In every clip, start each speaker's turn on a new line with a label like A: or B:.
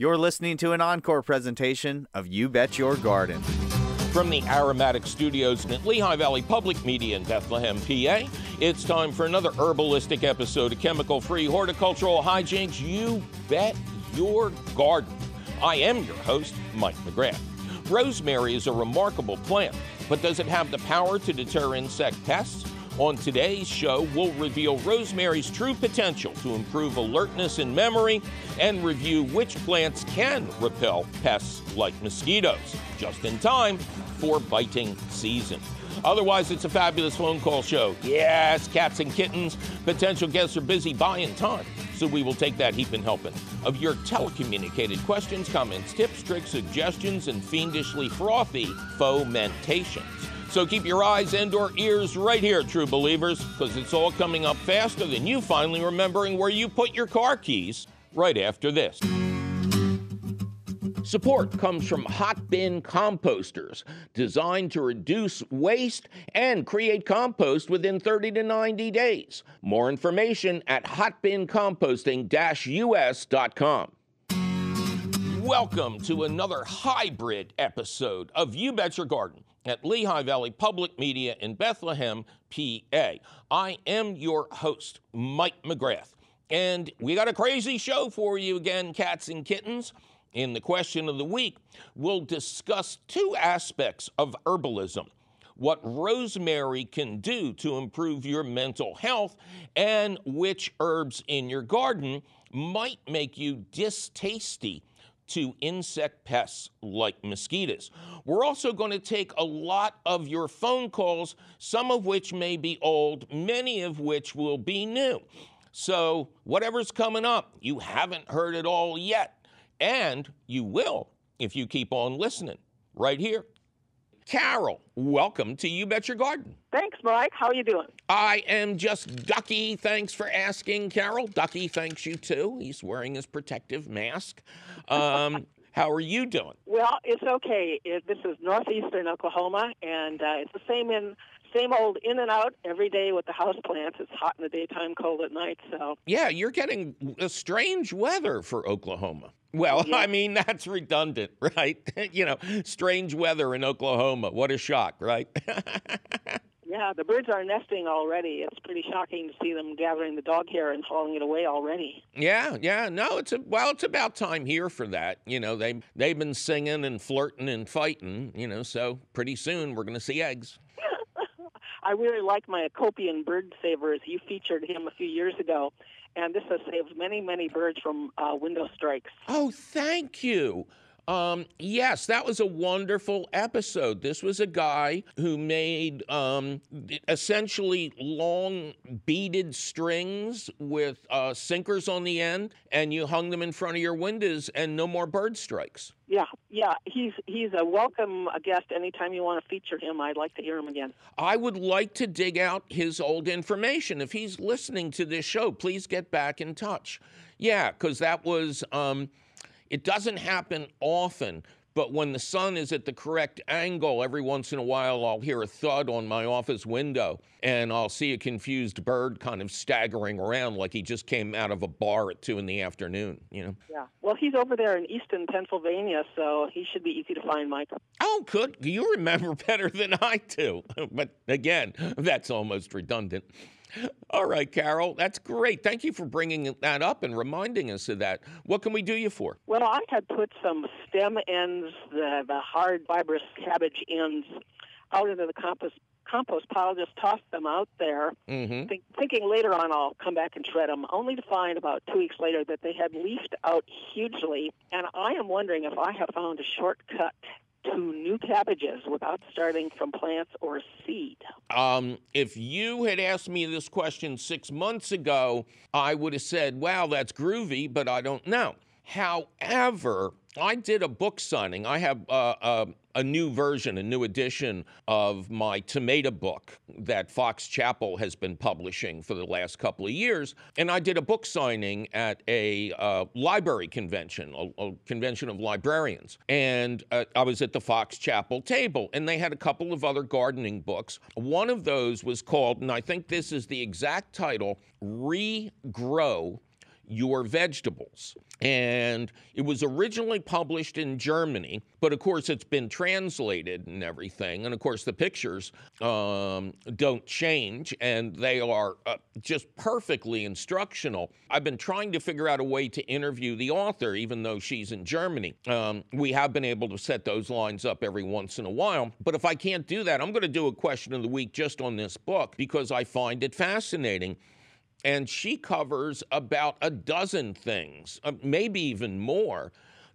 A: You're listening to an encore presentation of You Bet Your Garden.
B: From the Aromatic Studios in Lehigh Valley Public Media in Bethlehem, PA, it's time for another herbalistic episode of chemical free horticultural hijinks. You bet your garden. I am your host, Mike McGrath. Rosemary is a remarkable plant, but does it have the power to deter insect pests? On today's show, we'll reveal rosemary's true potential to improve alertness and memory and review which plants can repel pests like mosquitoes, just in time for biting season. Otherwise, it's a fabulous phone call show. Yes, cats and kittens. Potential guests are busy buying time, so we will take that heap and helping of your telecommunicated questions, comments, tips, tricks, suggestions, and fiendishly frothy fomentations. So keep your eyes and or ears right here, true believers, because it's all coming up faster than you finally remembering where you put your car keys right after this. Support comes from Hot Bin Composters, designed to reduce waste and create compost within 30 to 90 days. More information at hotbincomposting-us.com. Welcome to another hybrid episode of You Bet Your Garden at Lehigh Valley Public Media in Bethlehem, PA. I am your host, Mike McGrath, and we got a crazy show for you again, cats and kittens. In the question of the week, we'll discuss two aspects of herbalism what rosemary can do to improve your mental health, and which herbs in your garden might make you distasty to insect pests like mosquitoes. We're also going to take a lot of your phone calls, some of which may be old, many of which will be new. So, whatever's coming up, you haven't heard it all yet, and you will if you keep on listening right here. Carol, welcome to You Bet Your Garden.
C: Thanks, Mike. How are you doing?
B: I am just Ducky. Thanks for asking, Carol. Ducky thanks you too. He's wearing his protective mask. Um, how are you doing?
C: Well, it's okay. It, this is northeastern Oklahoma, and uh, it's the same in same old in and out every day with the house plants. It's hot in the daytime, cold at night. So
B: yeah, you're getting a strange weather for Oklahoma. Well, yeah. I mean that's redundant, right? you know, strange weather in Oklahoma. What a shock, right?
C: yeah, the birds are nesting already. It's pretty shocking to see them gathering the dog hair and hauling it away already.
B: Yeah, yeah. No, it's a well, it's about time here for that. You know, they they've been singing and flirting and fighting. You know, so pretty soon we're going to see eggs.
C: I really like my Acopian bird savers. You featured him a few years ago, and this has saved many, many birds from uh, window strikes.
B: Oh, thank you. Um, yes, that was a wonderful episode. This was a guy who made um, essentially long beaded strings with uh, sinkers on the end, and you hung them in front of your windows, and no more bird strikes.
C: Yeah, yeah, he's he's a welcome guest anytime you want to feature him. I'd like to hear him again.
B: I would like to dig out his old information. If he's listening to this show, please get back in touch. Yeah, because that was. Um, it doesn't happen often, but when the sun is at the correct angle, every once in a while I'll hear a thud on my office window and I'll see a confused bird kind of staggering around like he just came out of a bar at two in the afternoon, you know?
C: Yeah. Well, he's over there in Easton, Pennsylvania, so he should be easy to find, Mike.
B: Oh, good. You remember better than I do. But again, that's almost redundant. All right, Carol, that's great. Thank you for bringing that up and reminding us of that. What can we do you for?
C: Well, I had put some stem ends, the, the hard fibrous cabbage ends, out into the compost compost pile. Just tossed them out there, mm-hmm. think, thinking later on I'll come back and shred them. Only to find about two weeks later that they had leafed out hugely. And I am wondering if I have found a shortcut to new cabbages without starting from plants or seed?
B: Um, if you had asked me this question six months ago, I would have said, wow, that's groovy, but I don't know. However, I did a book signing. I have uh, uh, a new version, a new edition of my tomato book that Fox Chapel has been publishing for the last couple of years. And I did a book signing at a uh, library convention, a, a, convention of librarians. And uh, I was at the Fox Chapel table, and they had a couple of other gardening books. One of those was called, and I think this is the exact title Regrow your vegetables. And it was originally published in Germany, but of course it's been translated and everything. And of course the pictures um, don't change and they are uh, just perfectly instructional. I've been trying to figure out a way to interview the author, even though she's in Germany. Um, we have been able to set those lines up every once in a while. But if I can't do that, I'm going to do a question of the week just on this book because I find it fascinating and she covers about a dozen things, uh, maybe even more,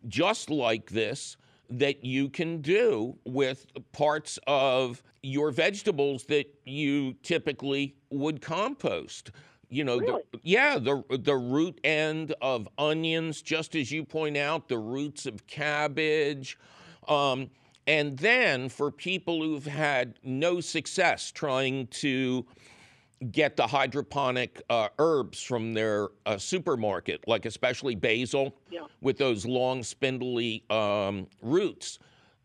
B: just like this, that you can do with parts of your vegetables that you typically would compost. You know,
C: really?
B: the, yeah, the the root end of onions, just as you point out, the roots of cabbage. Um, and then for people who've had no success trying to get the hydroponic uh, herbs from their uh, supermarket, like especially basil,
C: yeah.
B: with those long, spindly um, roots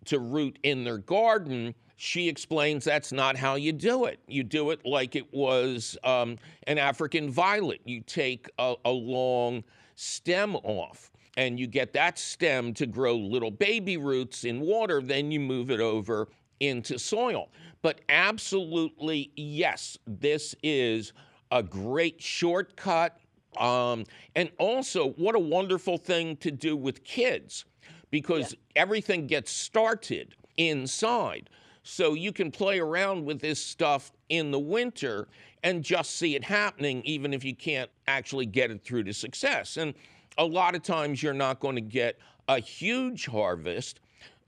B: to root in their garden. She explains that's not how you do it. You do it like it was um, an African violet. You take a, a long stem off and you get that stem to grow little baby roots in water, then you move it over into soil. But absolutely, yes, this is a great shortcut. Um, and also, what a wonderful thing to do with kids because yeah. everything gets started inside. So you can play around with this stuff in the winter and just see it happening, even if you can't actually get it through to success. And a lot of times you're not going to get a huge harvest,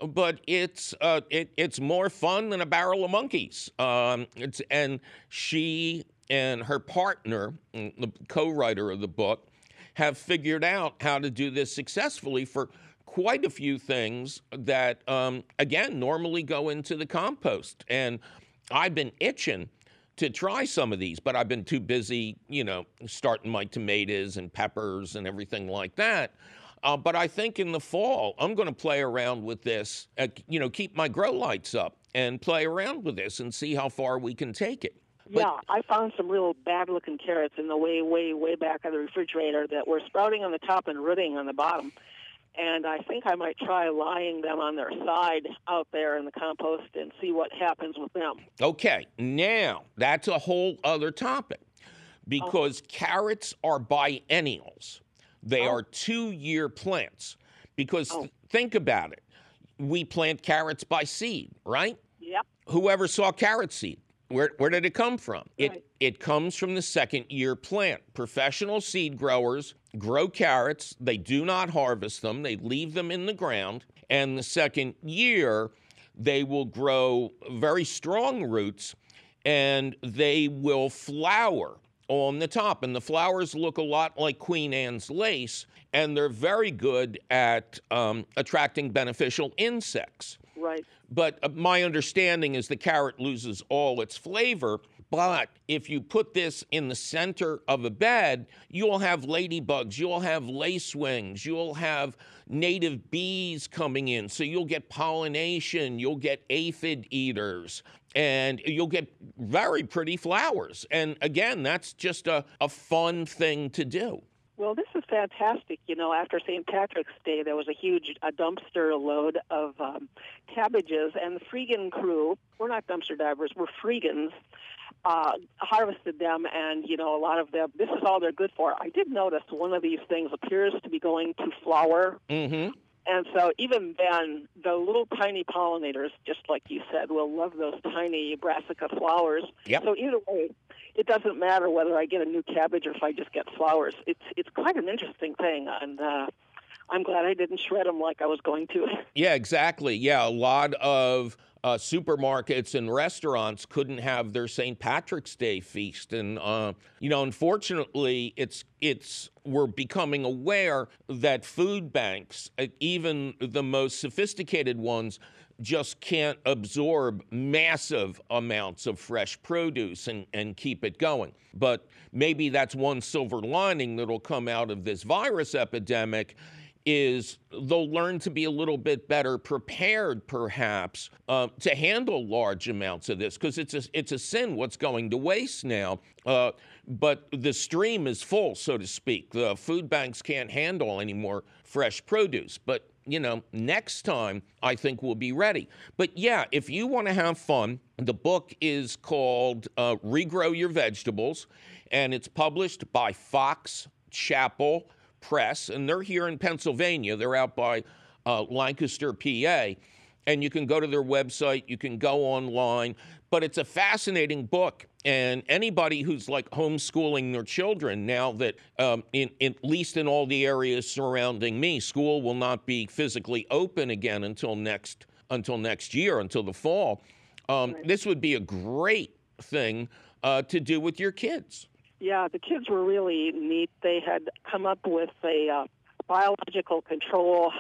B: but it's uh, it, it's more fun than a barrel of monkeys. Um, it's and she and her partner, the co-writer of the book, have figured out how to do this successfully for quite a few things that um, again normally go into the compost. And I've been itching to try some of these, but I've been too busy, you know, starting my tomatoes and peppers and everything like that. Uh, but I think in the fall, I'm going to play around with this, uh, you know, keep my grow lights up and play around with this and see how far we can take it.
C: But, yeah, I found some real bad looking carrots in the way, way, way back of the refrigerator that were sprouting on the top and rooting on the bottom. And I think I might try lying them on their side out there in the compost and see what happens with them.
B: Okay, now that's a whole other topic because oh. carrots are biennials. They oh. are two year plants because oh. th- think about it. We plant carrots by seed, right?
C: Yep.
B: Whoever saw carrot seed? Where, where did it come from?
C: Right.
B: It, it comes from the second year plant. Professional seed growers grow carrots. They do not harvest them, they leave them in the ground. And the second year, they will grow very strong roots and they will flower on the top. And the flowers look a lot like Queen Anne's lace, and they're very good at um, attracting beneficial insects.
C: Right.
B: But uh, my understanding is the carrot loses all its flavor. But if you put this in the center of a bed, you'll have ladybugs, you'll have lacewings, you'll have native bees coming in. So you'll get pollination, you'll get aphid eaters, and you'll get very pretty flowers. And again, that's just a, a fun thing to do.
C: Well, this is fantastic. You know, after St. Patrick's Day, there was a huge a dumpster load of um, cabbages, and the Freegan crew, we're not dumpster divers, we're Freegans, uh, harvested them, and, you know, a lot of them, this is all they're good for. I did notice one of these things appears to be going to flower.
B: Mm-hmm.
C: And so even then, the little tiny pollinators, just like you said, will love those tiny brassica flowers.
B: Yep.
C: So either way, it doesn't matter whether I get a new cabbage or if I just get flowers. It's it's quite an interesting thing, and uh, I'm glad I didn't shred them like I was going to.
B: Yeah, exactly. Yeah, a lot of uh, supermarkets and restaurants couldn't have their St. Patrick's Day feast, and uh, you know, unfortunately, it's it's we're becoming aware that food banks, uh, even the most sophisticated ones, just can't absorb massive amounts of fresh produce and, and keep it going. But maybe that's one silver lining that'll come out of this virus epidemic is they'll learn to be a little bit better prepared, perhaps, uh, to handle large amounts of this because it's a, it's a sin what's going to waste now. Uh, but the stream is full, so to speak. The food banks can't handle any more fresh produce. But you know, next time I think we'll be ready. But yeah, if you want to have fun, the book is called uh, Regrow Your Vegetables, and it's published by Fox Chapel Press, and they're here in Pennsylvania. They're out by uh, Lancaster, PA. And you can go to their website, you can go online, but it's a fascinating book. And anybody who's like homeschooling their children now that, um, in, in, at least in all the areas surrounding me, school will not be physically open again until next until next year, until the fall. Um, this would be a great thing uh, to do with your kids.
C: Yeah, the kids were really neat. They had come up with a uh, biological control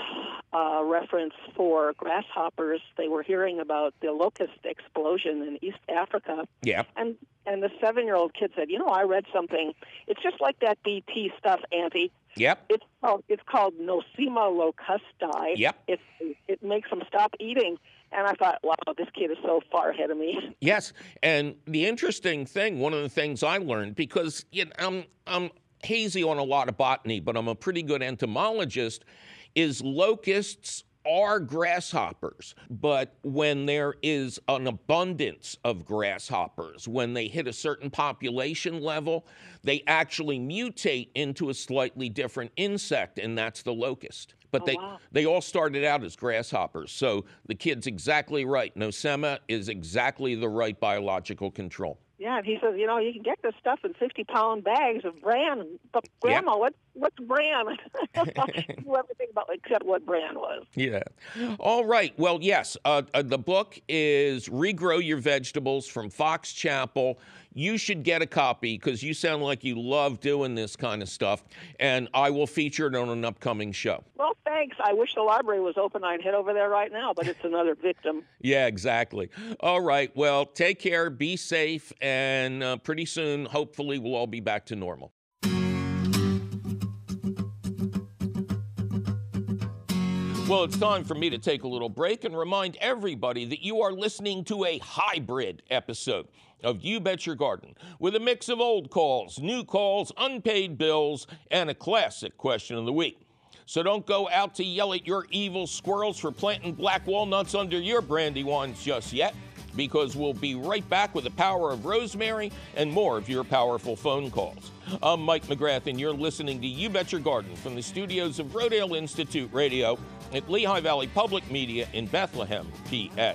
C: uh, reference for grasshoppers. They were hearing about the locust explosion in East Africa.
B: Yeah.
C: And and the seven year old kid said, "You know, I read something. It's just like that BT stuff, Auntie.
B: Yep.
C: It's called it's called Nosema locusti.
B: Yep.
C: It it makes them stop eating." And I thought, wow, this kid is so far ahead of me.
B: Yes, and the interesting thing, one of the things I learned, because you know, I'm, I'm hazy on a lot of botany, but I'm a pretty good entomologist, is locusts are grasshoppers, but when there is an abundance of grasshoppers, when they hit a certain population level, they actually mutate into a slightly different insect, and that's the locust. But
C: oh,
B: they,
C: wow.
B: they all started out as grasshoppers. So the kid's exactly right. Nosema is exactly the right biological control.
C: Yeah, and he says, you know, you can get this stuff in fifty-pound bags of bran. But Grandma, what what's bran? knew everything about except what bran was.
B: Yeah. All right. Well, yes. Uh, uh, the book is "Regrow Your Vegetables" from Fox Chapel. You should get a copy because you sound like you love doing this kind of stuff, and I will feature it on an upcoming show.
C: Well, thanks. I wish the library was open. I'd head over there right now, but it's another victim.
B: yeah, exactly. All right. Well, take care. Be safe, and uh, pretty soon, hopefully, we'll all be back to normal. Well, it's time for me to take a little break and remind everybody that you are listening to a hybrid episode of You Bet Your Garden with a mix of old calls, new calls, unpaid bills, and a classic question of the week. So don't go out to yell at your evil squirrels for planting black walnuts under your brandy Brandywines just yet, because we'll be right back with the power of rosemary and more of your powerful phone calls. I'm Mike McGrath, and you're listening to You Bet Your Garden from the studios of Rodale Institute Radio at Lehigh Valley Public Media in Bethlehem, PA.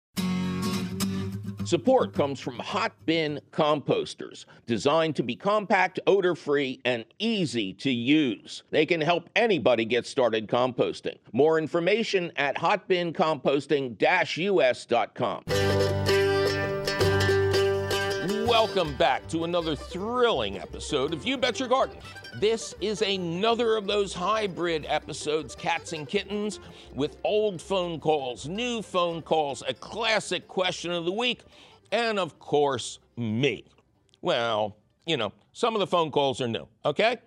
B: Support comes from Hot Bin Composters, designed to be compact, odor free, and easy to use. They can help anybody get started composting. More information at hotbincomposting us.com. Welcome back to another thrilling episode of You Bet Your Garden. This is another of those hybrid episodes, Cats and Kittens, with old phone calls, new phone calls, a classic question of the week, and of course, me. Well, you know, some of the phone calls are new, okay?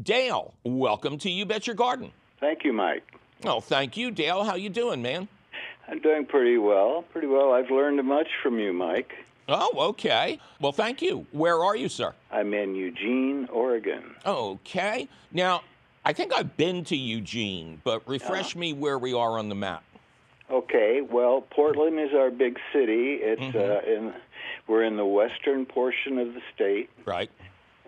B: Dale, welcome to You Bet Your Garden.
D: Thank you, Mike.
B: Oh, thank you, Dale. How you doing, man?
D: I'm doing pretty well. Pretty well. I've learned much from you, Mike.
B: Oh, okay. Well, thank you. Where are you, sir?
D: I'm in Eugene, Oregon.
B: Okay. Now, I think I've been to Eugene, but refresh me where we are on the map.
D: Okay. Well, Portland is our big city. It's
B: Mhm.
D: uh, in we're in the western portion of the state,
B: Right.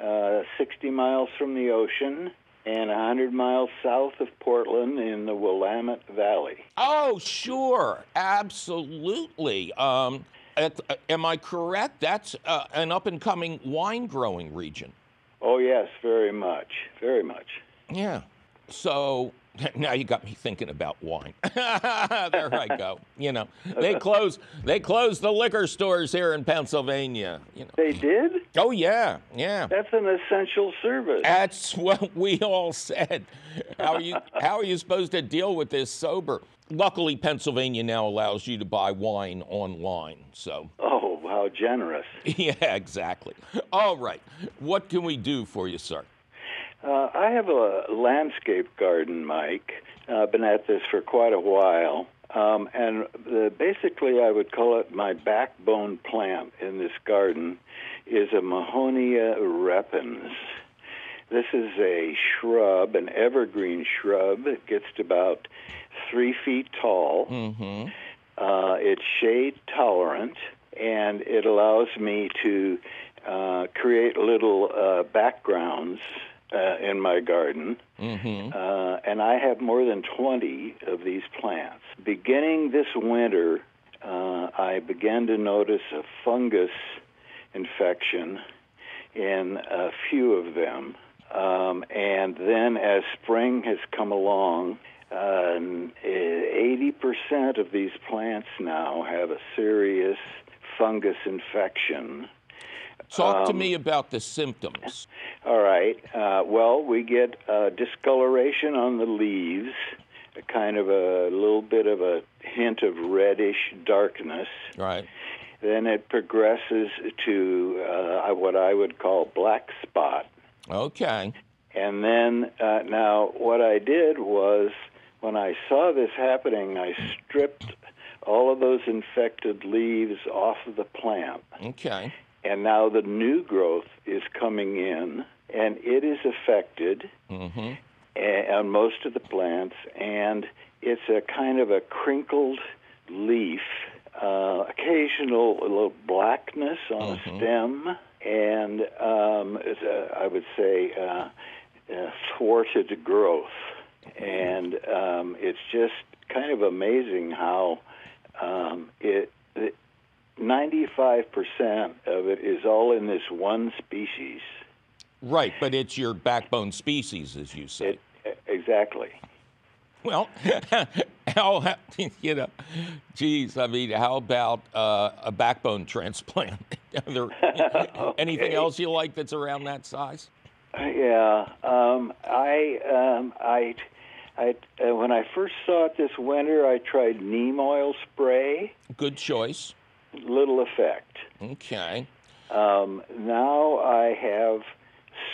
D: uh, 60 miles from the ocean, and 100 miles south of Portland in the Willamette Valley.
B: Oh, sure. Absolutely. Um, at, uh, am I correct? That's uh, an up and coming wine growing region.
D: Oh yes, very much, very much.
B: Yeah. So Now you got me thinking about wine. there I go. You know, they close they close the liquor stores here in Pennsylvania. You know.
D: They did?
B: Oh yeah, yeah.
D: That's an essential service.
B: That's what we all said. How are you how are you supposed to deal with this sober? Luckily, Pennsylvania now allows you to buy wine online. So.
D: Oh, how generous.
B: Yeah, exactly. All right. What can we do for you, sir?
D: Uh, I have a landscape garden, Mike. Uh, I've been at this for quite a while. Um, and the, basically, I would call it my backbone plant in this garden is a Mahonia repens. This is a shrub, an evergreen shrub. It gets to about three feet tall.
B: Mm-hmm.
D: Uh, it's shade tolerant, and it allows me to uh, create little uh, backgrounds uh, in my garden,
B: mm-hmm.
D: uh, and I have more than 20 of these plants. Beginning this winter, uh, I began to notice a fungus infection in a few of them. Um, and then as spring has come along, uh, 80% of these plants now have a serious fungus infection
B: Talk
D: um,
B: to me about the symptoms.
D: All right. Uh, well, we get uh, discoloration on the leaves, a kind of a little bit of a hint of reddish darkness.
B: Right.
D: Then it progresses to uh, what I would call black spot.
B: Okay.
D: And then uh, now, what I did was when I saw this happening, I stripped all of those infected leaves off of the plant.
B: Okay
D: and now the new growth is coming in, and it is affected
B: mm-hmm.
D: on most of the plants, and it's a kind of a crinkled leaf, uh, occasional little blackness on
B: mm-hmm.
D: a stem, and um, a, I would say uh, thwarted growth. And um, it's just kind of amazing how um, it, it 95% of it is all in this one species.
B: Right, but it's your backbone species, as you say.
D: It, exactly.
B: Well, how, you know, geez, I mean, how about uh, a backbone transplant? there okay. anything else you like that's around that size?
D: Yeah, um, I, um, I, I, uh, when I first saw it this winter, I tried neem oil spray.
B: Good choice
D: little effect.
B: Okay.
D: Um, now I have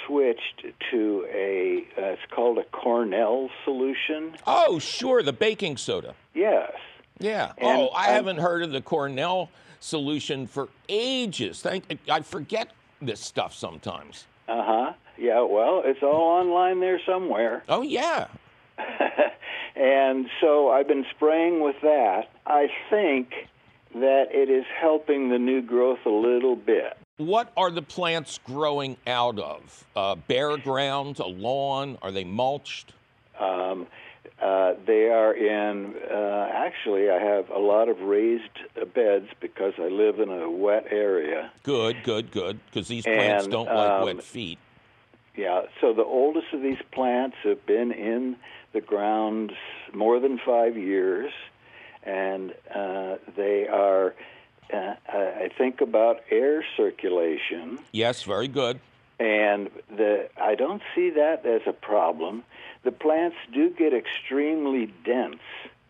D: switched to a, uh, it's called a Cornell solution.
B: Oh, sure, the baking soda.
D: Yes.
B: Yeah. And, oh, I haven't heard of the Cornell solution for ages. Thank I forget this stuff sometimes.
D: Uh huh. Yeah. Well, it's all online there somewhere.
B: Oh yeah.
D: and so I've been spraying with that. I think that it is helping the new growth a little bit.
B: What are the plants growing out of? Uh, bare ground, a lawn? Are they mulched?
D: Um, uh, they are in, uh, actually, I have a lot of raised beds because I live in a wet area.
B: Good, good, good, because these plants and, don't like um, wet feet.
D: Yeah, so the oldest of these plants have been in the ground more than five years and uh, they are. Uh, I think about air circulation.
B: Yes, very good.
D: And the I don't see that as a problem. The plants do get extremely dense,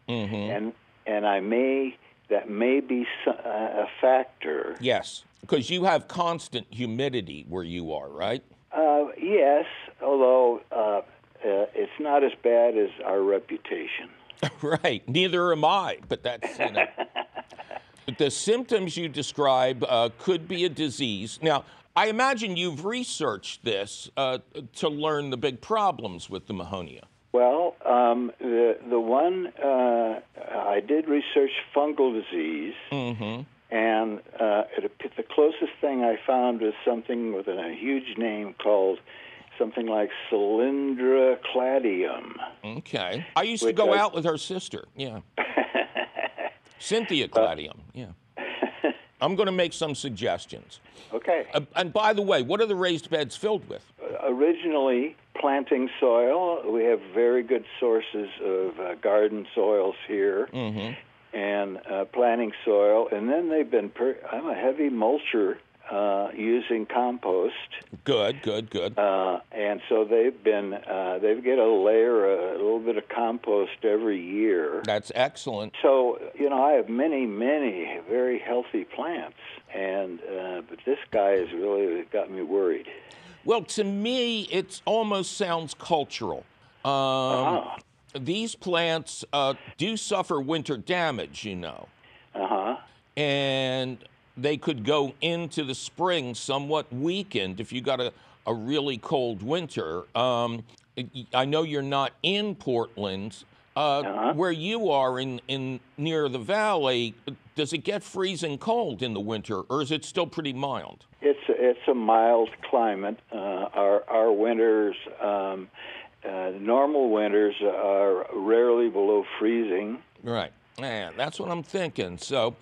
B: mm-hmm.
D: and and I may that may be a factor.
B: Yes, because you have constant humidity where you are, right?
D: Uh, yes, although uh, uh, it's not as bad as our reputation.
B: right. Neither am I, but that's, you know. the symptoms you describe uh, could be a disease. Now, I imagine you've researched this uh, to learn the big problems with the Mahonia.
D: Well, um, the the one uh, I did research fungal disease,
B: mm-hmm.
D: and uh, it, the closest thing I found was something with a huge name called something like Cylindra cladium.
B: Okay. I used to go I... out with her sister. Yeah. Cynthia cladium. Yeah. I'm going to make some suggestions.
D: Okay.
B: Uh, and by the way, what are the raised beds filled with?
D: Uh, originally, planting soil. We have very good sources of uh, garden soils here,
B: Mm-hmm.
D: and uh, planting soil. And then they've been. Per- I'm a heavy mulcher uh, using compost,
B: Good, good, good.
D: uh, and so they've been. Uh, they get a layer, a little bit of compost every year.
B: That's excellent.
D: So you know, I have many, many very healthy plants, and uh, but this guy has really got me worried.
B: Well, to me, it almost sounds cultural. Um,
D: Uh-huh.
B: These plants uh, do suffer winter damage, you know,
D: Uh huh.
B: and they could go into the spring somewhat weakened if you got a, a really cold winter. Um, I know you're not in Portland. Uh,
D: Uh-huh.
B: Where you are in, in near the valley, does it get freezing cold in the winter, or is it still pretty mild?
D: It's a, it's a mild climate. Uh, our our winters, um, uh, normal winters are rarely below freezing.
B: Right. Yeah, that's what I'm thinking. So,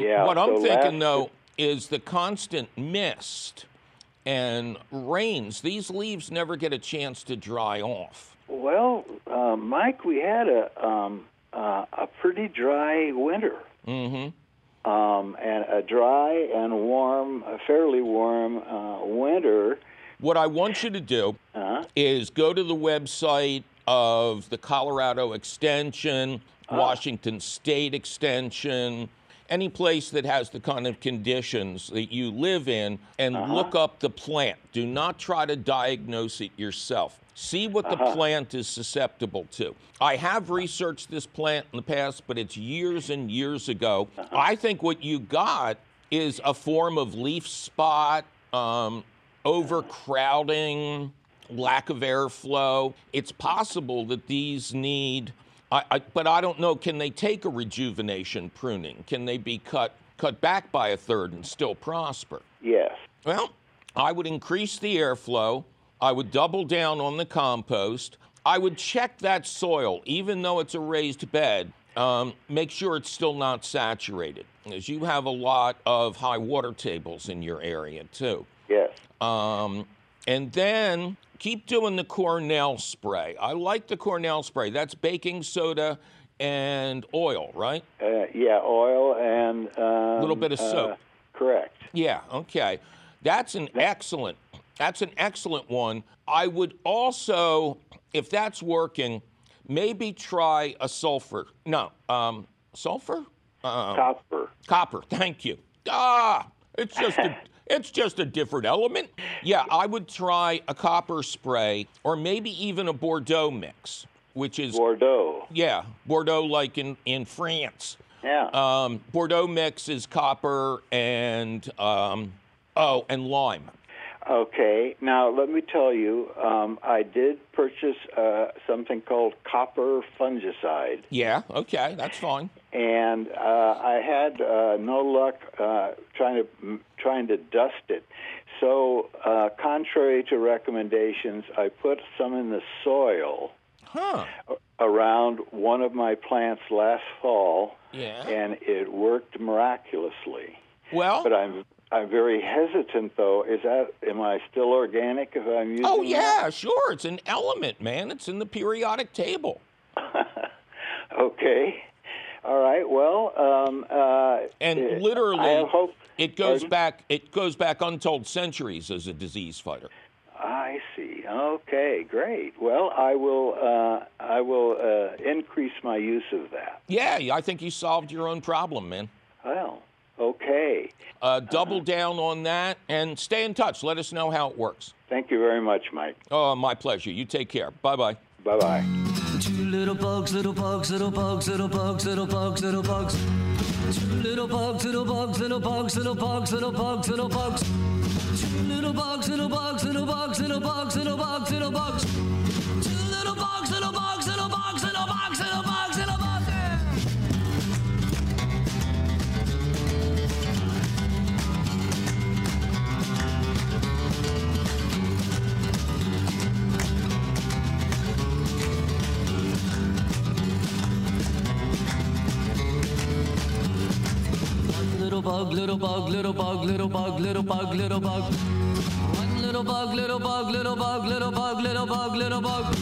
D: Yeah.
B: what I'm
D: so
B: thinking
D: last-
B: though is the constant mist and rains. These leaves never get a chance to dry off.
D: Well, uh, Mike, we had a um, uh, a pretty dry winter.
B: Mm-hmm.
D: Um, and a dry and warm, a fairly warm uh, winter.
B: What I want you to do
D: Uh,
B: is go to the website of the Colorado Extension, Washington State Extension, any place that has the kind of conditions that you live in, and uh-huh. look up the plant. Do not try to diagnose it yourself. See what the uh-huh. plant is susceptible to. I have researched this plant in the past, but it's years and years ago. Uh-huh. I think what you got is a form of leaf spot, um, overcrowding, lack of airflow. It's possible that these need, I, I, but I don't know. Can they take a rejuvenation pruning? Can they be cut cut back by a third and still prosper?
D: yes.
B: Well, I would increase the airflow. I would double down on the compost. I would check that soil, even though it's a raised bed. Um, make sure it's still not saturated, as you have a lot of high water tables in your area too.
D: Yes.
B: Um, and then keep doing the Cornell spray. I like the Cornell spray. That's baking soda and oil, right?
D: Uh, yeah, oil and a
B: Little bit of soap.
D: correct.
B: Yeah, okay. That's an excellent. That's an excellent one. I would also, if that's working, maybe try a sulfur. No, um, sulfur? Um,
D: Copper.
B: Copper. Thank you. Ah, it's just a, it's just a different element. Yeah, I would try a copper spray or maybe even a Bordeaux mix, which is
D: Bordeaux.
B: yeah, Bordeaux like in in France.
D: Yeah.
B: Um, Bordeaux mix is copper and um, oh, and lime.
D: Okay. Now let me tell you, um, I did purchase uh, something called copper fungicide,
B: Yeah, okay, that's fine.
D: and uh, I had uh, no luck uh, trying to trying to dust it. So, uh, contrary to recommendations, I put some in the soil
B: Huh?
D: around one of my plants last fall,
B: Yeah.
D: and it worked miraculously.
B: Well,
D: But I'm I'm very hesitant though. Is that am I still organic if I'm using?
B: oh
D: that?
B: yeah, sure. It's an element, man. It's in the periodic table.
D: Okay. All right. Well, um, uh,
B: And literally,
D: I hope.
B: It goes
D: Pardon?
B: back. It goes back untold centuries as a disease fighter.
D: I see. Okay, great. Well, I will. Uh, I will uh, increase my use of that.
B: Yeah, I think you solved your own problem, man.
D: Well, okay.
B: Uh, double down on that and stay in touch. Let us know how it works.
D: Thank you very much, Mike.
B: Oh, my pleasure. You take care. Bye bye.
D: Bye bye.
E: Two little bugs, little bugs, little bugs, little bugs, little bugs, little bugs. Two little bugs, little bugs, little bugs, little bugs, little bugs, little bugs. Two little bugs, little bugs, little bugs, little bugs, little bugs, little bugs. Bug, little bug, little bug, little bug, little bug, little bug. One little bug, little bug, little bug, little bug, little bug, little bug.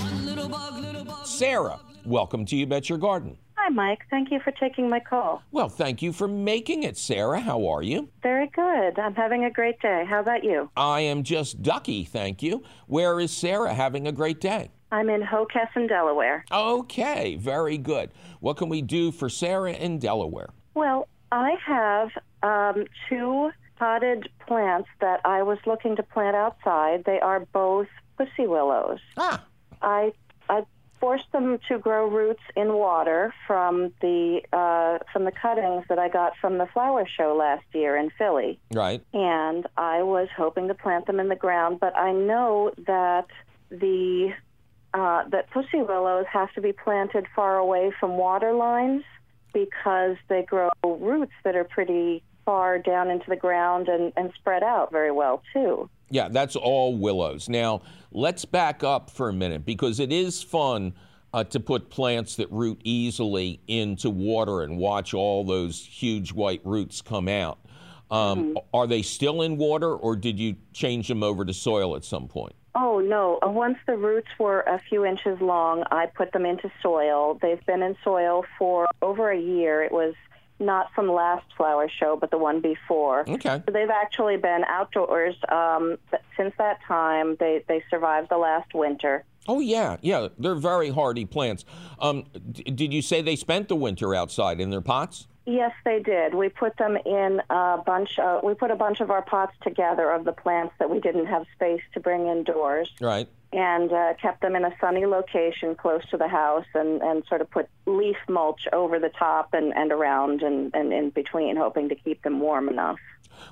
E: One little bug, little bug.
B: Sarah, welcome to You Bet Your Garden.
F: Hi, Mike. Thank you for taking my call.
B: Well, thank you for making it, Sarah. How are you?
F: Very good. I'm having a great day. How about you?
B: I am just ducky, thank you. Where is Sarah having a great day?
F: I'm in Hockessin, Delaware.
B: Okay, very good. What can we do for Sarah in Delaware?
F: Well, I have um, two potted plants that I was looking to plant outside. They are both pussy willows.
B: Ah,
F: I I forced them to grow roots in water from the uh, from the cuttings that I got from the flower show last year in Philly,
B: right.
F: and I was hoping to plant them in the ground. But I know that the uh, that pussy willows have to be planted far away from water lines because they grow roots that are pretty far down into the ground and, and spread out very well too.
B: Yeah, that's all willows. Now, let's back up for a minute because it is fun uh, to put plants that root easily into water and watch all those huge white roots come out. Um, Are they still in water or did you change them over to soil at some point?
F: Oh no! Uh, Once the roots were a few inches long, I put them into soil. They've been in soil for over a year. It was not from last flower show, but the one before.
B: Okay.
F: So they've actually been outdoors um, since that time. They they survived the last winter.
B: Oh, yeah, yeah. They're very hardy plants. Um, d- did you say they spent the winter outside in their pots?
F: Yes, they did. We put them in a bunch. Of, we put a bunch of our pots together of the plants that we didn't have space to bring indoors,
B: Right.
F: and uh, kept them in a sunny location close to the house, and, and sort of put leaf mulch over the top and, and around and, and in between, hoping to keep them warm enough.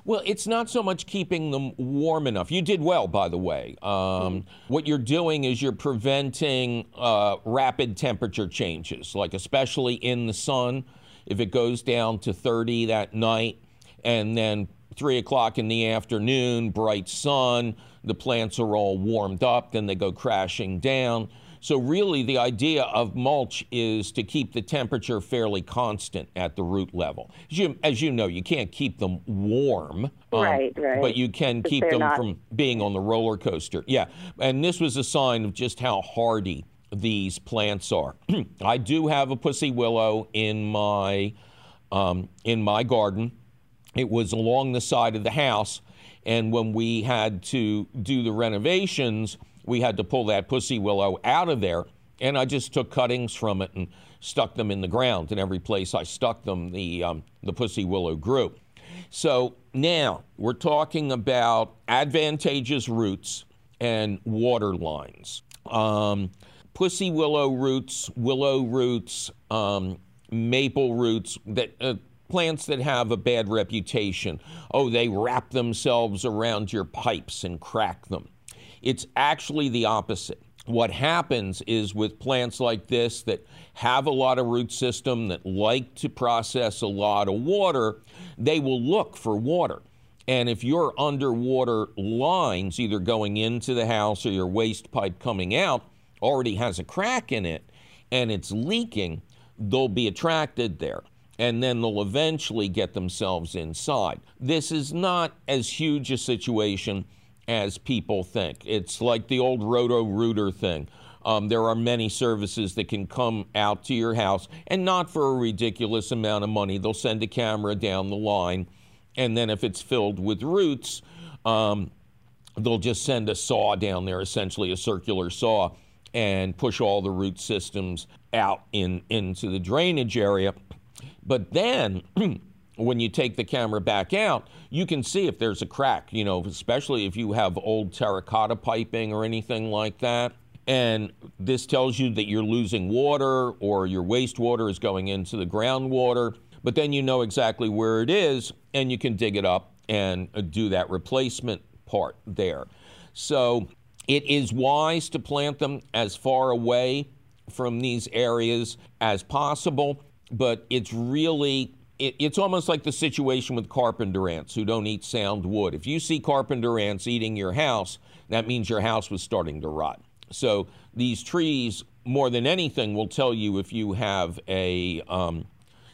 B: Well, it's not so much keeping them warm enough. You did well, by the way. Um, What you're doing is you're preventing uh, rapid temperature changes, like especially in the sun. If it goes down to 30 that night, and then three o'clock in the afternoon, bright sun, the plants are all warmed up, then they go crashing down. So, really, the idea of mulch is to keep the temperature fairly constant at the root level. As you, as you know, you can't keep them warm, um,
F: Right, right.
B: but you can keep them
F: not-
B: from being on the roller coaster. Yeah, and this was a sign of just how hardy these plants are. I do have a pussy willow in my um, in my garden. It was along the side of the house, and when we had to do the renovations, we had to pull that pussy willow out of there. And I just took cuttings from it and stuck them in the ground. And every place I stuck them, the um, the pussy willow grew. So now we're talking about advantageous roots and water lines. Um, pussy willow roots, willow roots, um, maple roots, that uh, plants that have a bad reputation. Oh, they wrap themselves around your pipes and crack them. It's actually the opposite. What happens is with plants like this that have a lot of root system, that like to process a lot of water, they will look for water. And if your underwater lines, either going into the house or your waste pipe coming out, already has a crack in it and it's leaking, they'll be attracted there. And then they'll eventually get themselves inside. This is not as huge a situation as people think. It's like the old roto rooter thing. Um, there are many services that can come out to your house and not for a ridiculous amount of money. They'll send a camera down the line, and then if it's filled with roots, um, they'll just send a saw down there, essentially a circular saw, and push all the root systems out in into the drainage area. But then when you take the camera back out, you can see if there's a crack, you know, especially if you have old terracotta piping or anything like that. And this tells you that you're losing water or your wastewater is going into the groundwater. But then you know exactly where it is and you can dig it up and uh, do that replacement part there. So it is wise to plant them as far away from these areas as possible, but it's really it, it's almost like the situation with carpenter ants who don't eat sound wood. If you see carpenter ants eating your house, that means your house was starting to rot. So these trees, more than anything, will tell you if you have a um,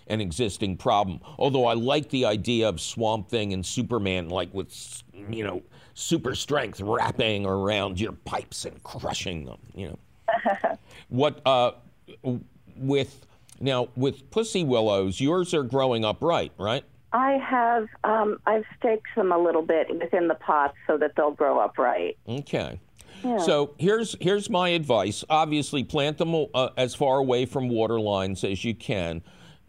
B: an existing problem. Although I like the idea of Swamp Thing and Superman, like with, you know, super strength wrapping around your pipes and crushing them, you know. what, uh, with, now with pussy willows, yours are growing upright, right?
F: I have um, I've staked them a little bit within the pots so that they'll grow upright.
B: Okay. Yeah. So here's here's my advice. Obviously, plant them uh, as far away from water lines as you can.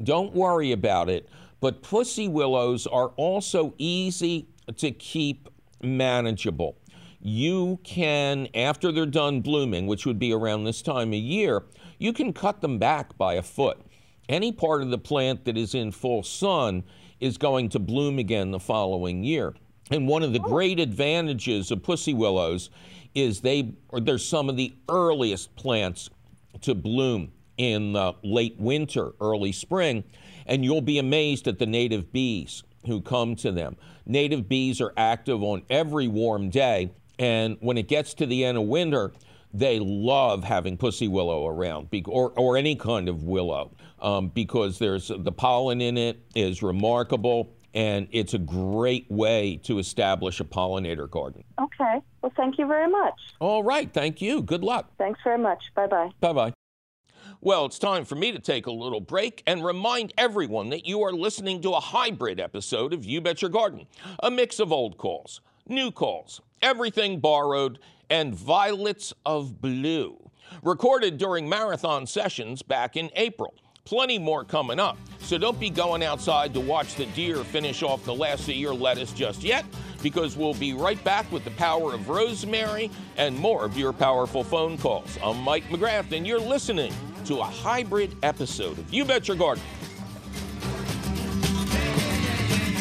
B: Don't worry about it. But pussy willows are also easy to keep manageable. You can, after they're done blooming, which would be around this time of year, you can cut them back by a foot. Any part of the plant that is in full sun is going to bloom again the following year. And one of the oh. great advantages of pussy willows is they or they're some of the earliest plants to bloom in the late winter, early spring, and you'll be amazed at the native bees who come to them. Native bees are active on every warm day, and when it gets to the end of winter, they love having pussy willow around, or, or any kind of willow, um, because there's the pollen in it is remarkable, and it's a great way to establish a pollinator garden.
F: Okay. Well, thank you very much.
B: All right. Thank you. Good luck.
F: Thanks very much. Bye bye.
B: Bye bye. Well, it's time for me to take a little break and remind everyone that you are listening to a hybrid episode of You Bet Your Garden, a mix of old calls, new calls, everything borrowed, and Violets of Blue, recorded during marathon sessions back in April. Plenty more coming up, so don't be going outside to watch the deer finish off the last of your lettuce just yet, because we'll be right back with the power of rosemary and more of your powerful phone calls. I'm Mike McGrath, and you're listening to a hybrid episode of You Bet Your Garden.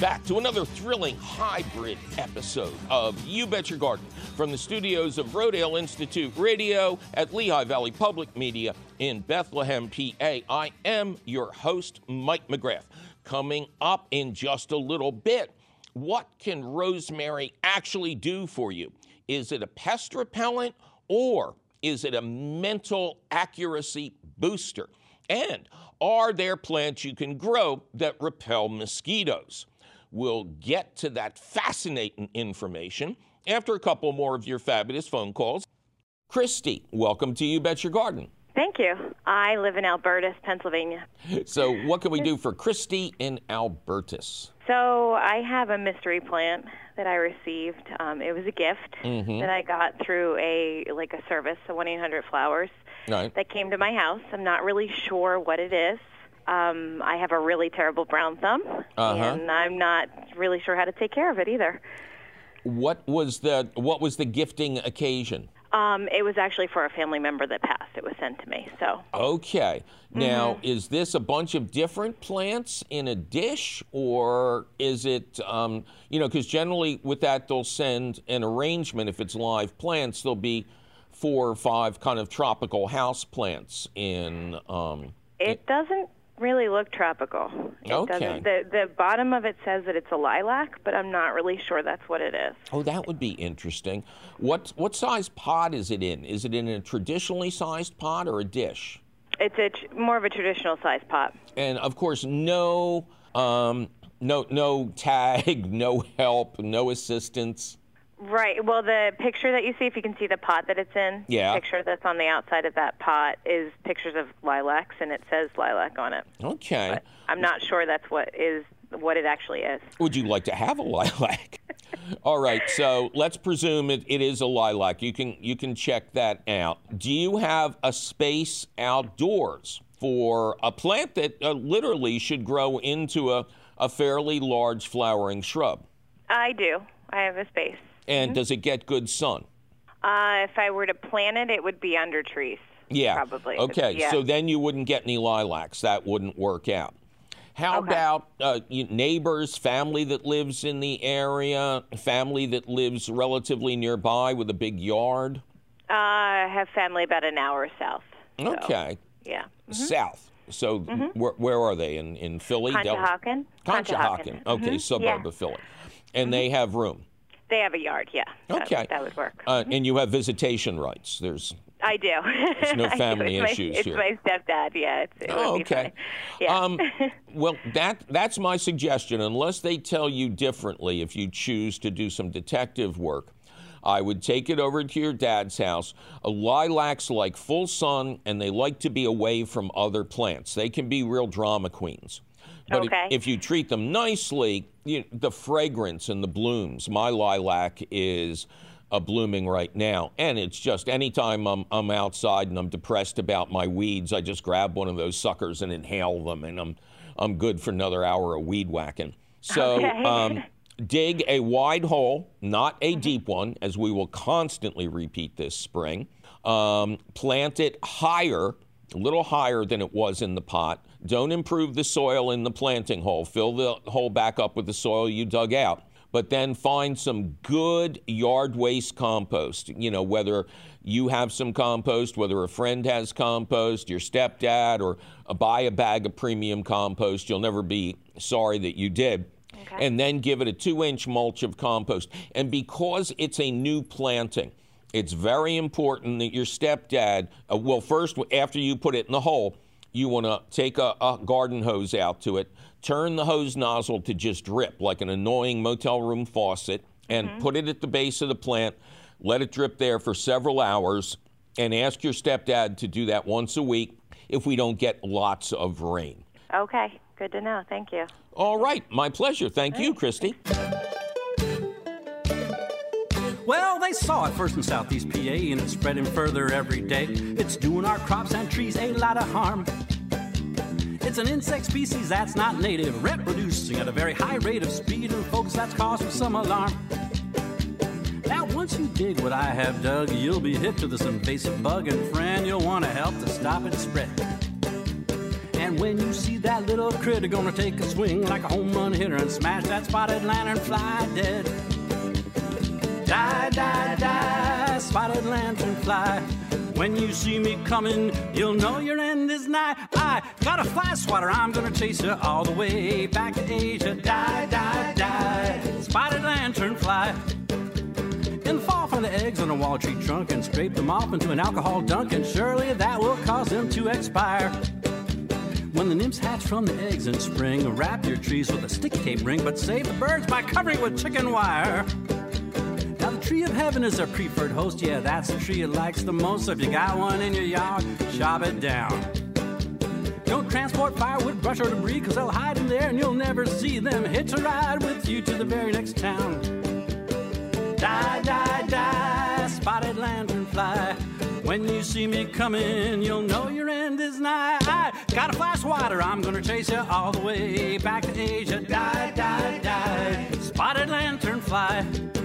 B: back to another thrilling hybrid episode of You Bet Your Garden from the studios of Rodale Institute Radio at Lehigh Valley Public Media in Bethlehem, PA. I am your host, Mike McGrath. Coming up in just a little bit, what can rosemary actually do for you? Is it a pest repellent or is it a mental accuracy booster? And are there plants you can grow that repel mosquitoes? We'll get to that fascinating information after a couple more of your fabulous phone calls. Christy, welcome to You Bet Your Garden.
G: Thank you. I live in Alburtis, Pennsylvania.
B: So, what can we do for Christy in Alburtis?
G: So, I have a mystery plant that I received. Um, it was a gift mm-hmm. that I got through a like a service, a one eight hundred flowers, right. that came to my house. I'm not really sure what it is. Um, I have a really terrible brown thumb, uh-huh. and I'm not really sure how to take care of it either.
B: What was the what was the gifting occasion?
G: Um, it was actually for a family member that passed. It was sent to me. So
B: okay. Now, mm-hmm. is this a bunch of different plants in a dish, or is it, um, you know, because generally with that they'll send an arrangement. If it's live plants, there'll be four or five kind of tropical house plants in. Um,
G: it doesn't really look tropical. It
B: okay.
G: Doesn't. The the bottom of it says that it's a lilac, but I'm not really sure that's what it is.
B: Oh, that would be interesting. What what size pot is it in? Is it in a traditionally sized pot or a dish?
G: It's a more of a traditional sized pot.
B: And of course, no um, no no tag, no help, no assistance.
G: Right. Well, the picture that you see, if you can see the pot that it's in,
B: yeah.
G: the picture that's on the outside of that pot is pictures of lilacs, and it says lilac on it.
B: Okay.
G: But I'm not sure that's what is what it actually is.
B: Would you like to have a lilac? All right. So let's presume it, it is a lilac. You can you can check that out. Do you have a space outdoors for a plant that uh, literally should grow into a, a fairly large flowering shrub.
G: I do. I have a space.
B: And mm-hmm. does it get good sun?
G: Uh, if I were to plant it, it would be under trees.
B: Yeah.
G: Probably.
B: Okay.
G: Yeah.
B: So then you wouldn't get any lilacs. That wouldn't work out. How okay. about uh, neighbors, family that lives in the area, family that lives relatively nearby with a big yard?
G: Uh, I have family about an hour south.
B: So, okay.
G: Yeah.
B: Mm-hmm. South. So mm-hmm. where, where, are they? In, in Philly?
G: Conshohocken.
B: Conshohocken. Okay, mm-hmm. suburb yeah. of Philly. And they mm-hmm. have room?
G: They have a yard, yeah.
B: Okay.
G: That, that would work.
B: Uh, and you have visitation rights. There's
G: I do.
B: There's no family
G: it's
B: issues
G: my, it's
B: here.
G: It's my stepdad. Yeah. It's, it
B: oh, okay.
G: Yeah.
B: Um, well, that that's my suggestion. Unless they tell you differently, if you choose to do some detective work, I would take it over to your dad's house. A lilacs like full sun, and they like to be away from other plants. They can be real drama queens. But
G: okay.
B: if, if, you treat them nicely, you, the fragrance and the blooms. My lilac is uh, blooming right now. And it's just anytime I'm, I'm outside and I'm depressed about my weeds, I just grab one of those suckers and inhale them, and I'm, I'm good for another hour of weed whacking. So
G: okay.
B: um, dig a wide hole, not a mm-hmm. deep one, as we will constantly repeat this spring. Um, plant it higher, a little higher than it was in the pot. Don't improve the soil in the planting hole. Fill the hole back up with the soil you dug out but then find some good yard waste compost. You know, whether you have some compost, whether a friend has compost, your stepdad, or buy a bag of premium compost. You'll never be sorry that you did. Okay. And then give it a two inch mulch of compost. And because it's a new planting, it's very important that your stepdad, uh, well, first, after you put it in the hole, you want to take a, a garden hose out to it turn the hose nozzle to just drip like an annoying motel room faucet and mm-hmm. put it at the base of the plant. Let it drip there for several hours and ask your stepdad to do that once a week if we don't get lots of rain.
G: Okay, good to know. Thank you.
B: All right, my pleasure. Thank you, Christy.
H: Well, they saw it first in southeast PA and it's spreading further every day. It's doing our crops and trees a lot of harm. It's an insect species that's not native, reproducing at a very high rate of speed, and folks, that's cause for some alarm. Now, once you dig what I have dug, you'll be hit to this invasive bug, and friend, you'll want to help to stop it spread. And when you see that little critter gonna take a swing like a home run hitter and smash that spotted lanternfly dead. Die, die, die, spotted lanternfly. When you see me coming, you'll know your end is nigh. I got a fly swatter, I'm gonna chase you all the way back to Asia. Die, die, die, spotted lanternfly. The fall, find the eggs on a wall tree trunk and scrape them off into an alcohol dunk, and surely that will cause them to expire. When the nymphs hatch from the eggs in spring, wrap your trees with a sticky tape ring, but save the birds by covering with chicken wire. Now the tree of heaven is our preferred host. Yeah, that's the tree it likes the most. So if you got one in your yard, chop it down. Don't transport firewood, brush, or debris, cause they'll hide in there and you'll never see them. Hitch a ride with you to the very next town. Die, die, die, spotted lanternfly. When you see me coming, you'll know your end is nigh. I got a fly swatter, I'm gonna chase you all the way back to Asia. Die, die, die, spotted lanternfly.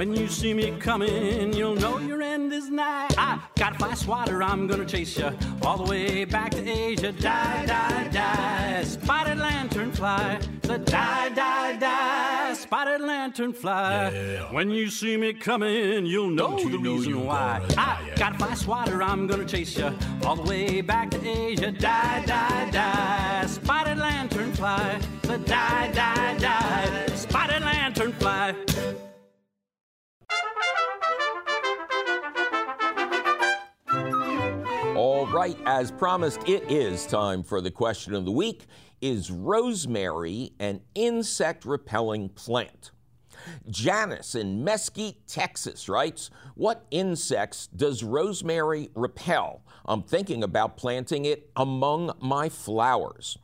H: When you see me coming, you'll know your end is nigh. I got a fly swatter, I'm gonna chase you all the way back to Asia. Die, die, die, spotted lanternfly. The die, die, die, spotted lanternfly. Yeah. When you see me coming, you'll know Don't the you reason why. I yeah. got a fly swatter, I'm gonna chase you all the way back to Asia. Die, die, die, spotted lanternfly. The die, die, die, spotted lanternfly.
B: All right, as promised, it is time for the question of the week. Is rosemary an insect repelling plant? Janice in Mesquite, Texas writes, What insects does rosemary repel? I'm thinking about planting it among my flowers.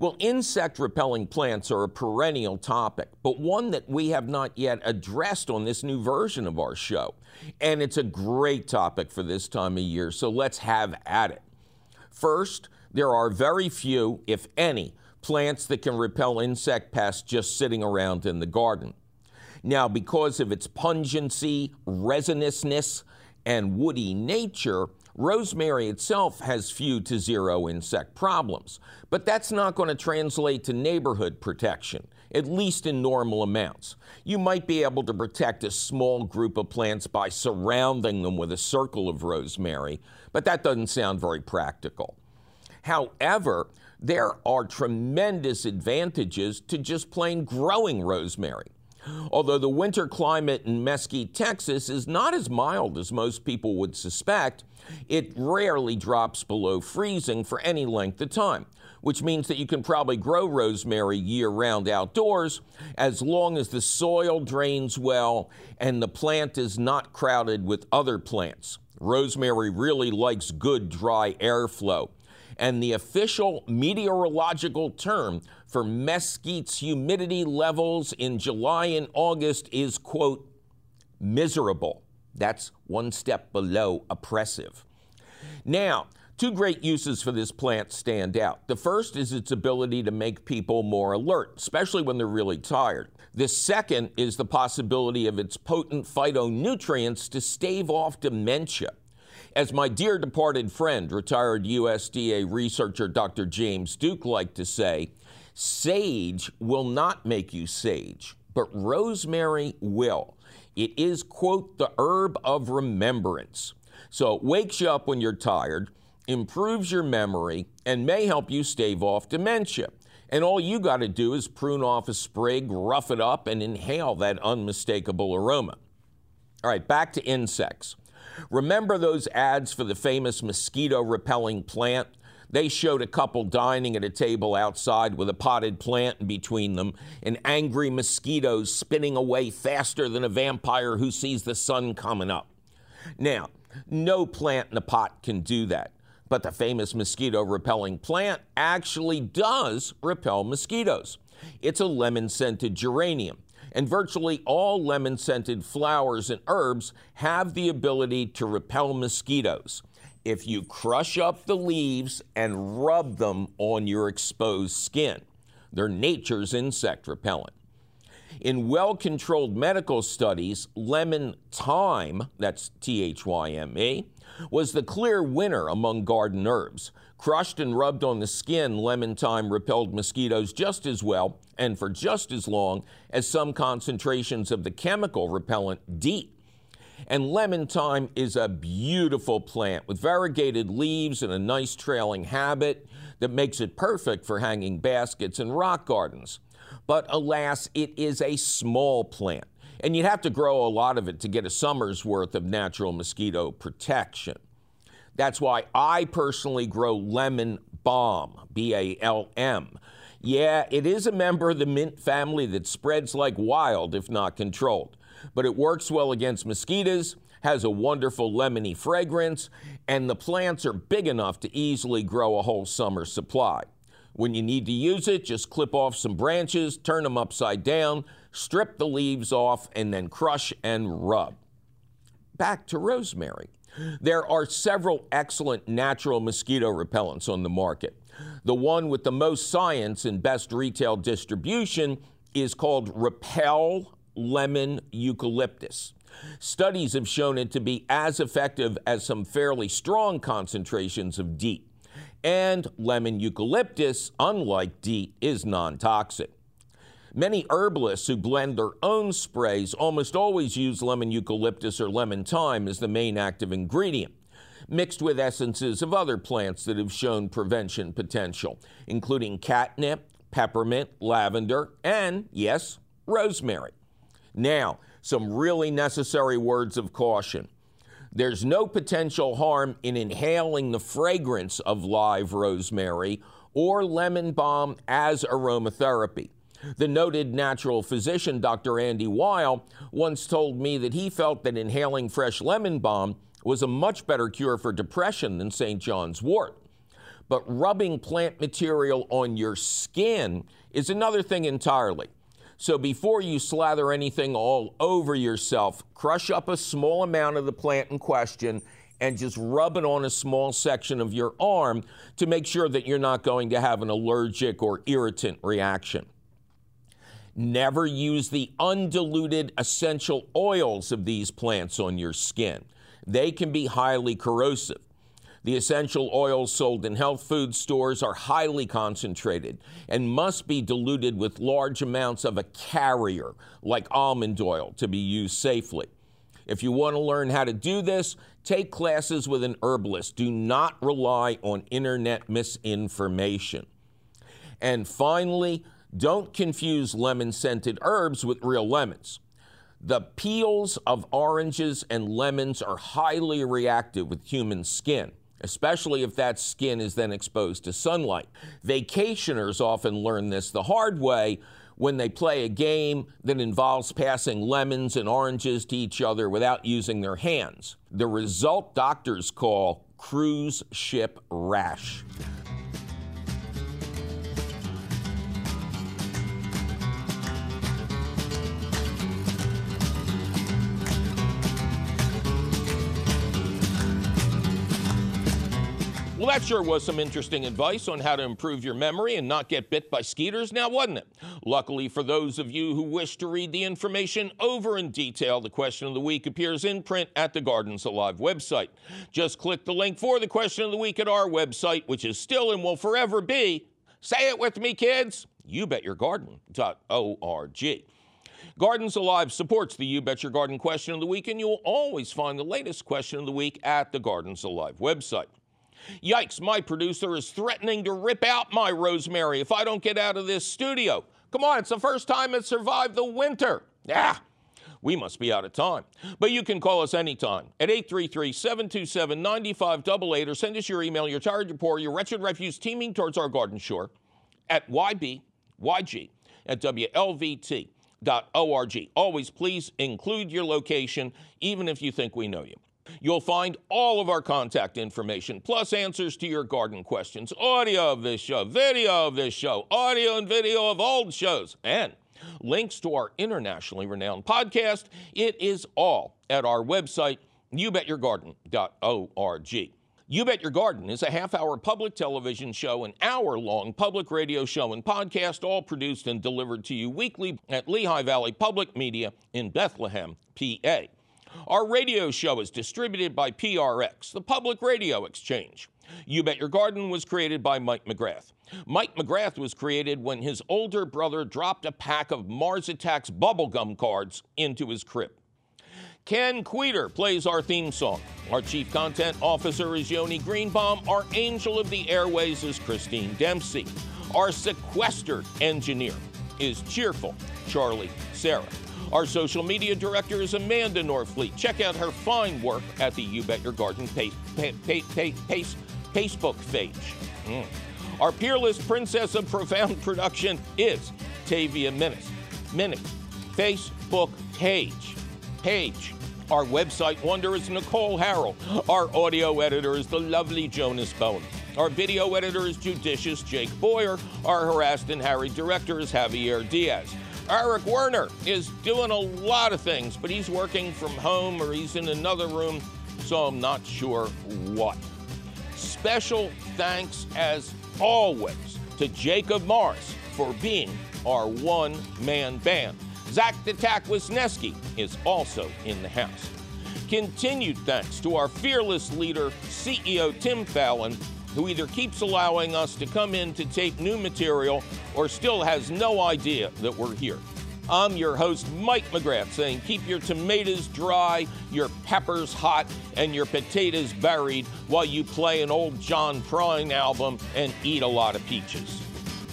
B: Well, insect repelling plants are a perennial topic, but one that we have not yet addressed on this new version of our show. And it's a great topic for this time of year, so let's have at it. First, there are very few, if any, plants that can repel insect pests just sitting around in the garden. Now, because of its pungency, resinousness, and woody nature, rosemary itself has few to zero insect problems. But that's not going to translate to neighborhood protection, at least in normal amounts. You might be able to protect a small group of plants by surrounding them with a circle of rosemary, but that doesn't sound very practical. However, there are tremendous advantages to just plain growing rosemary. Although the winter climate in Mesquite, Texas is not as mild as most people would suspect, it rarely drops below freezing for any length of time, which means that you can probably grow rosemary year round outdoors as long as the soil drains well and the plant is not crowded with other plants. Rosemary really likes good dry airflow and the official meteorological term for Mesquite's humidity levels in July and August is, quote, miserable. That's one step below oppressive. Now, Two great uses for this plant stand out. The first is its ability to make people more alert, especially when they're really tired. The second is the possibility of its potent phytonutrients to stave off dementia. As my dear departed friend, retired USDA researcher Dr. James Duke liked to say, sage will not make you sage, but rosemary will. It is, quote, the herb of remembrance. So it wakes you up when you're tired, improves your memory, and may help you stave off dementia. And all you got to do is prune off a sprig, rough it up, and inhale that unmistakable aroma. All right, back to insects. Remember those ads for the famous mosquito repelling plant? They showed a couple dining at a table outside with a potted plant in between them and angry mosquitoes spinning away faster than a vampire who sees the sun coming up. Now, no plant in a pot can do that, but the famous mosquito repelling plant actually does repel mosquitoes. It's a lemon scented geranium and virtually all lemon scented flowers and herbs have the ability to repel mosquitoes if you crush up the leaves and rub them on your exposed skin. They're nature's insect repellent. In well controlled medical studies, lemon thyme, that's T H Y M E, was the clear winner among garden herbs. Crushed and rubbed on the skin, lemon thyme repelled mosquitoes just as well and for just as long as some concentrations of the chemical repellent DEET. And lemon thyme is a beautiful plant with variegated leaves and a nice trailing habit that makes it perfect for hanging baskets in rock gardens. But alas, it is a small plant, and you'd have to grow a lot of it to get a summer's worth of natural mosquito protection. That's why I personally grow lemon balm, B A L M. Yeah, it is a member of the mint family that spreads like wild if not controlled, but it works well against mosquitoes, has a wonderful lemony fragrance, and the plants are big enough to easily grow a whole summer supply. When you need to use it, just clip off some branches, turn them upside down, strip the leaves off, and then crush and rub. Back to rosemary. There are several excellent natural mosquito repellents on the market. The one with the most science and best retail distribution is called Repel Lemon Eucalyptus. Studies have shown it to be as effective as some fairly strong concentrations of DEET. And lemon eucalyptus, unlike DEET, is non toxic. Many herbalists who blend their own sprays almost always use lemon eucalyptus or lemon thyme as the main active ingredient, mixed with essences of other plants that have shown prevention potential, including catnip, peppermint, lavender, and, yes, rosemary. Now, some really necessary words of caution. There's no potential harm in inhaling the fragrance of live rosemary or lemon balm as aromatherapy. The noted natural physician, Dr. Andy Weil, once told me that he felt that inhaling fresh lemon balm was a much better cure for depression than St. John's wort. But rubbing plant material on your skin is another thing entirely. So before you slather anything all over yourself, crush up a small amount of the plant in question and just rub it on a small section of your arm to make sure that you're not going to have an allergic or irritant reaction. Never use the undiluted essential oils of these plants on your skin. They can be highly corrosive. The essential oils sold in health food stores are highly concentrated and must be diluted with large amounts of a carrier, like almond oil, to be used safely. If you want to learn how to do this, take classes with an herbalist. Do not rely on internet misinformation. And finally, don't confuse lemon scented herbs with real lemons. The peels of oranges and lemons are highly reactive with human skin, especially if that skin is then exposed to sunlight. Vacationers often learn this the hard way when they play a game that involves passing lemons and oranges to each other without using their hands. The result doctors call cruise ship rash. Well, that sure was some interesting advice on how to improve your memory and not get bit by skeeters, now wasn't it? Luckily for those of you who wish to read the information over in detail, the question of the week appears in print at the Gardens Alive website. Just click the link for the question of the week at our website, which is still and will forever be, say it with me, kids, youbetyourgarden.org. Gardens Alive supports the You Bet Your Garden question of the week, and you will always find the latest question of the week at the Gardens Alive website. Yikes, my producer is threatening to rip out my rosemary if I don't get out of this studio. Come on, it's the first time it survived the winter. Yeah, we must be out of time. But you can call us anytime at 833 727 9588 or send us your email, your tired, poor, your wretched refuse teeming towards our garden shore at YBYG at WLVT.org. Always please include your location, even if you think we know you. You'll find all of our contact information, plus answers to your garden questions, audio of this show, video of this show, audio and video of old shows, and links to our internationally renowned podcast. It is all at our website, youbetyourgarden.org. You Bet Your Garden is a half hour public television show, an hour long public radio show, and podcast, all produced and delivered to you weekly at Lehigh Valley Public Media in Bethlehem, PA. Our radio show is distributed by PRX, the Public Radio Exchange. You Bet Your Garden was created by Mike McGrath. Mike McGrath was created when his older brother dropped a pack of Mars Attacks bubblegum cards into his crib. Ken Queter plays our theme song. Our chief content officer is Yoni Greenbaum. Our angel of the airways is Christine Dempsey. Our sequestered engineer is cheerful Charlie Sarah. Our social media director is Amanda Norfleet. Check out her fine work at the You Bet Your Garden pace, pace, pace, Facebook page. Mm. Our peerless princess of profound production is Tavia Minnis. Minnick. Facebook page. Page. Our website wonder is Nicole Harrell. Our audio editor is the lovely Jonas Bowen. Our video editor is judicious Jake Boyer. Our harassed and harried director is Javier Diaz. Eric Werner is doing a lot of things, but he's working from home or he's in another room, so I'm not sure what. Special thanks, as always, to Jacob Morris for being our one man band. Zach the Tack Wisniewski is also in the house. Continued thanks to our fearless leader, CEO Tim Fallon, who either keeps allowing us to come in to tape new material or still has no idea that we're here. I'm your host, Mike McGrath, saying keep your tomatoes dry, your peppers hot, and your potatoes buried while you play an old John Prine album and eat a lot of peaches.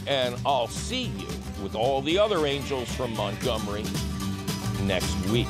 B: And I'll see you with all the other angels from Montgomery next week.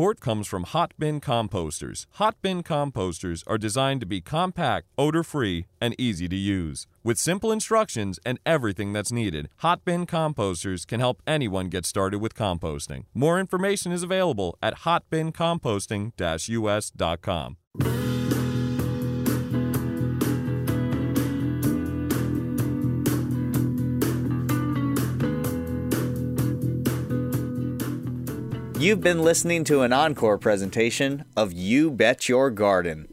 I: Support comes from Hot Bin Composters. Hot Bin Composters are designed to be compact, odor free, and easy to use. With simple instructions and everything that's needed, Hot Bin Composters can help anyone get started with composting. More information is available at hotbincomposting
A: You've been listening to an encore presentation of You Bet Your Garden.